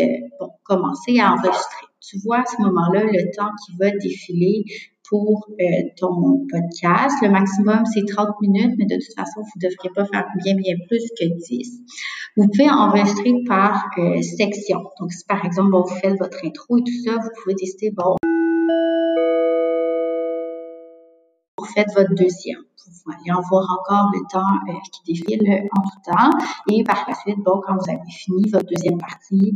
Euh, bon, commencer à enregistrer. Tu vois à ce moment-là le temps qui va défiler pour euh, ton podcast. Le maximum, c'est 30 minutes, mais de toute façon, vous ne devriez pas faire bien, bien plus que 10. Vous pouvez enregistrer par euh, section. Donc, si par exemple, vous faites votre intro et tout ça, vous pouvez décider, bon, vous faites votre deuxième. Vous allez en voir encore le temps qui défile en tout temps. Et par la suite, bon, quand vous avez fini votre deuxième partie,